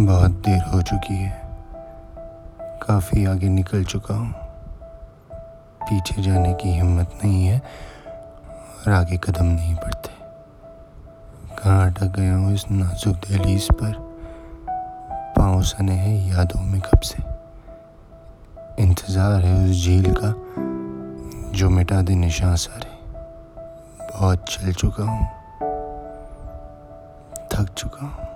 बहुत देर हो चुकी है। काफ़ी आगे निकल चुका हूँ। पीछे जाने की हिम्मत नहीं है और आगे कदम नहीं बढ़ते। कहाँ अटक गया हूँ इस नाजुक दहलीज पर? पाँव सने हैं यादों में कब से? इंतज़ार है उस झील का जो मिटा दे निशान सारे। बहुत चल चुका हूँ। थक चुका हूँ।